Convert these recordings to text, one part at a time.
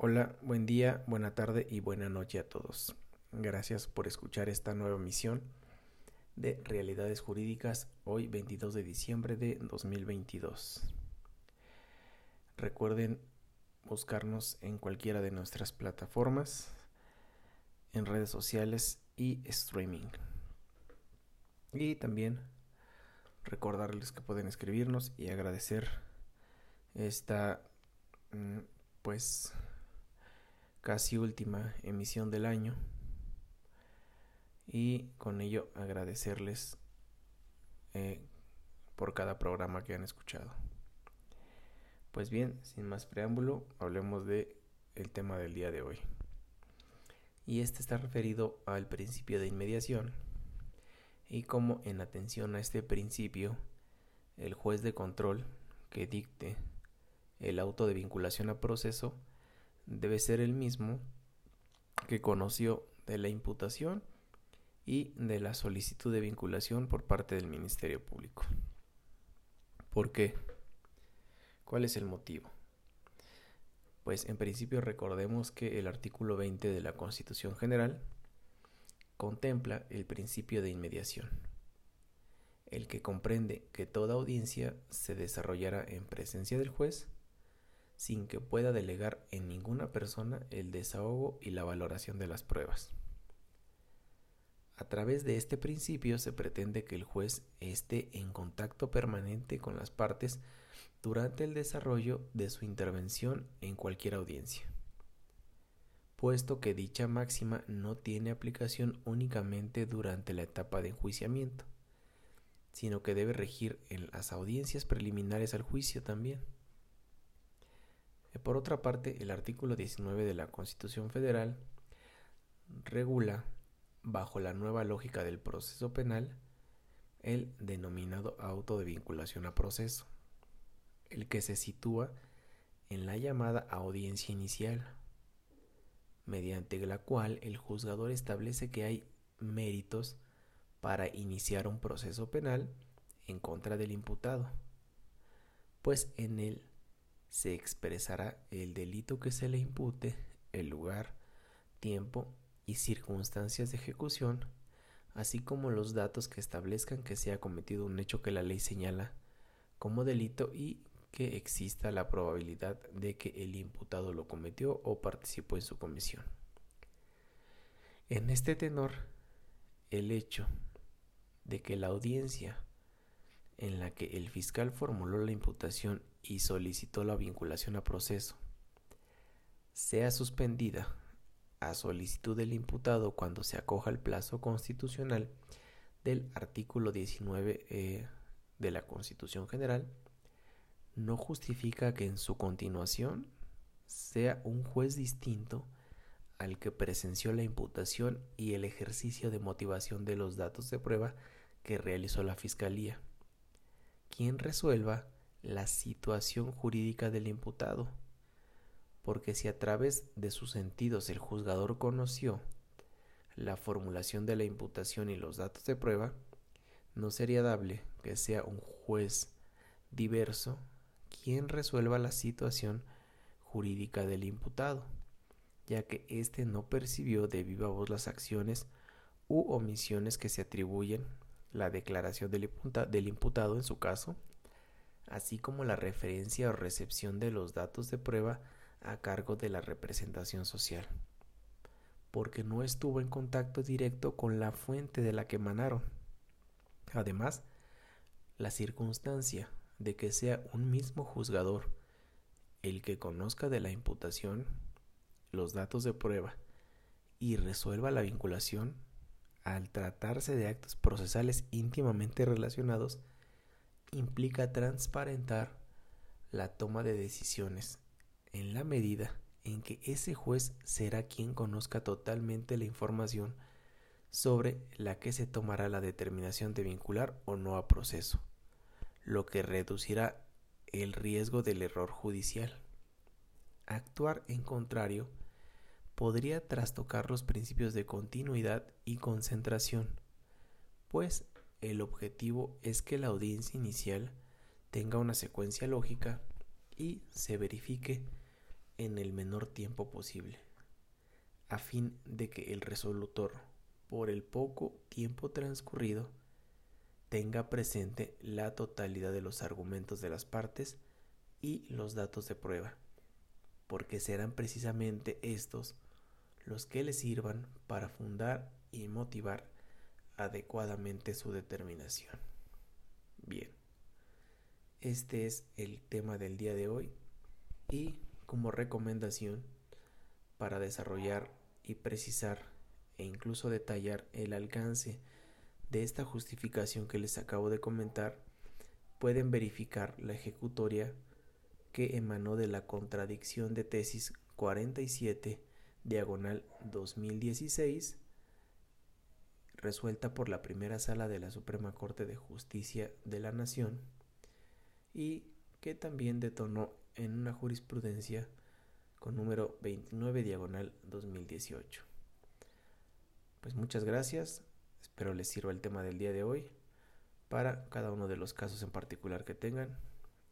Buen día, buena tarde y buena noche a todos. Gracias por escuchar esta nueva misión de Realidades Jurídicas hoy 22 de diciembre de 2022. Recuerden buscarnos en cualquiera de nuestras plataformas, en redes sociales y streaming. Y también recordarles que pueden escribirnos y agradecer esta mm, pues casi última emisión del año y con ello agradecerles eh, por cada programa que han escuchado. Pues bien, sin más preámbulo, hablemos de el tema del día de hoy. Y este está referido al principio de inmediación y como en atención a este principio, el juez de control que dicte el auto de vinculación a proceso debe ser el mismo que conoció de la imputación y de la solicitud de vinculación por parte del Ministerio Público. ¿Por qué? ¿Cuál es el motivo? Pues en principio recordemos que el artículo 20 de la Constitución General contempla el principio de inmediación, el que comprende que toda audiencia se desarrollará en presencia del juez sin que pueda delegar en ninguna persona el desahogo y la valoración de las pruebas. A través de este principio se pretende que el juez esté en contacto permanente con las partes durante el desarrollo de su intervención en cualquier audiencia, puesto que dicha máxima no tiene aplicación únicamente durante la etapa de enjuiciamiento, sino que debe regir en las audiencias preliminares al juicio también. Por otra parte, el artículo 19 de la Constitución Federal regula, bajo la nueva lógica del proceso penal, el denominado auto de vinculación a proceso, el que se sitúa en la llamada audiencia inicial, mediante la cual el juzgador establece que hay méritos para iniciar un proceso penal en contra del imputado, pues en él se expresará el delito que se le impute, el lugar, tiempo y circunstancias de ejecución, así como los datos que establezcan que se ha cometido un hecho que la ley señala como delito y que exista la probabilidad de que el imputado lo cometió o participó en su comisión. En este tenor, el hecho de que la audiencia en la que el fiscal formuló la imputación y solicitó la vinculación a proceso. Sea suspendida a solicitud del imputado cuando se acoja el plazo constitucional del artículo 19 eh, de la Constitución General, no justifica que en su continuación sea un juez distinto al que presenció la imputación y el ejercicio de motivación de los datos de prueba que realizó la Fiscalía, quien resuelva la situación jurídica del imputado, porque si a través de sus sentidos el juzgador conoció la formulación de la imputación y los datos de prueba, no sería dable que sea un juez diverso quien resuelva la situación jurídica del imputado, ya que éste no percibió de viva voz las acciones u omisiones que se atribuyen la declaración del, imputado en su caso así como la referencia o recepción de los datos de prueba a cargo de la representación social, porque no estuvo en contacto directo con la fuente de la que emanaron. Además, la circunstancia de que sea un mismo juzgador el que conozca de la imputación, los datos de prueba y resuelva la vinculación, al tratarse de actos procesales íntimamente relacionados, implica transparentar la toma de decisiones en la medida en que ese juez será quien conozca totalmente la información sobre la que se tomará la determinación de vincular o no a proceso, lo que reducirá el riesgo del error judicial. Actuar en contrario podría trastocar los principios de continuidad y concentración, pues el objetivo es que la audiencia inicial tenga una secuencia lógica y se verifique en el menor tiempo posible, a fin de que el resolutor, por el poco tiempo transcurrido, tenga presente la totalidad de los argumentos de las partes y los datos de prueba, porque serán precisamente estos los que le sirvan para fundar y motivar adecuadamente su determinación. Bien, este es el tema del día de hoy y como recomendación para desarrollar y precisar e incluso detallar el alcance de esta justificación que les acabo de comentar, pueden verificar la ejecutoria que emanó de la contradicción de tesis 47 diagonal 2016 resuelta por la primera sala de la Suprema Corte de Justicia de la Nación y que también detonó en una jurisprudencia con número 29 diagonal 2018. Pues muchas gracias, espero les sirva el tema del día de hoy para cada uno de los casos en particular que tengan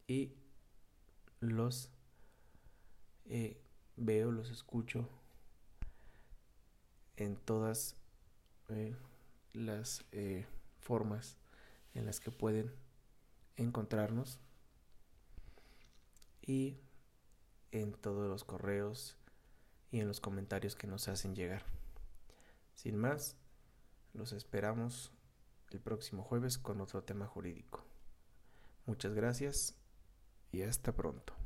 y los eh, veo, los escucho en todas eh, las eh, formas en las que pueden encontrarnos y en todos los correos y en los comentarios que nos hacen llegar. Sin más, los esperamos el próximo jueves con otro tema jurídico. Muchas gracias y hasta pronto.